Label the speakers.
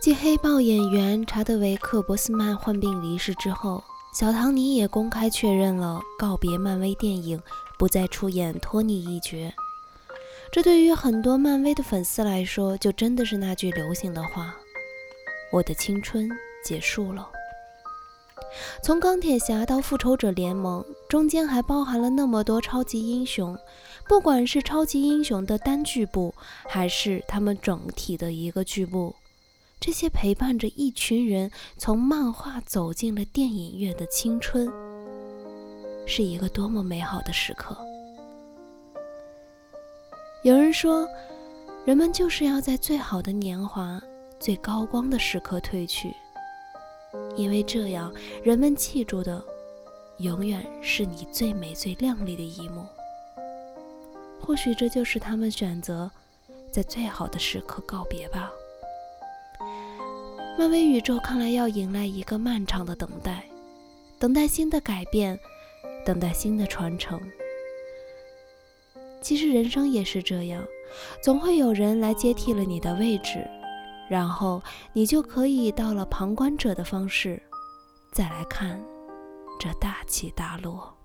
Speaker 1: 继黑豹演员查德维克·博斯曼患病离世之后，小唐尼也公开确认了告别漫威电影，不再出演托尼一角。这对于很多漫威的粉丝来说，就真的是那句流行的话：“我的青春结束了。”从钢铁侠到复仇者联盟，中间还包含了那么多超级英雄，不管是超级英雄的单剧部，还是他们整体的一个剧部，这些陪伴着一群人从漫画走进了电影院的青春，是一个多么美好的时刻。有人说，人们就是要在最好的年华、最高光的时刻退去，因为这样人们记住的，永远是你最美、最亮丽的一幕。或许这就是他们选择在最好的时刻告别吧。漫威宇宙看来要迎来一个漫长的等待，等待新的改变，等待新的传承。其实人生也是这样，总会有人来接替了你的位置，然后你就可以到了旁观者的方式，再来看这大起大落。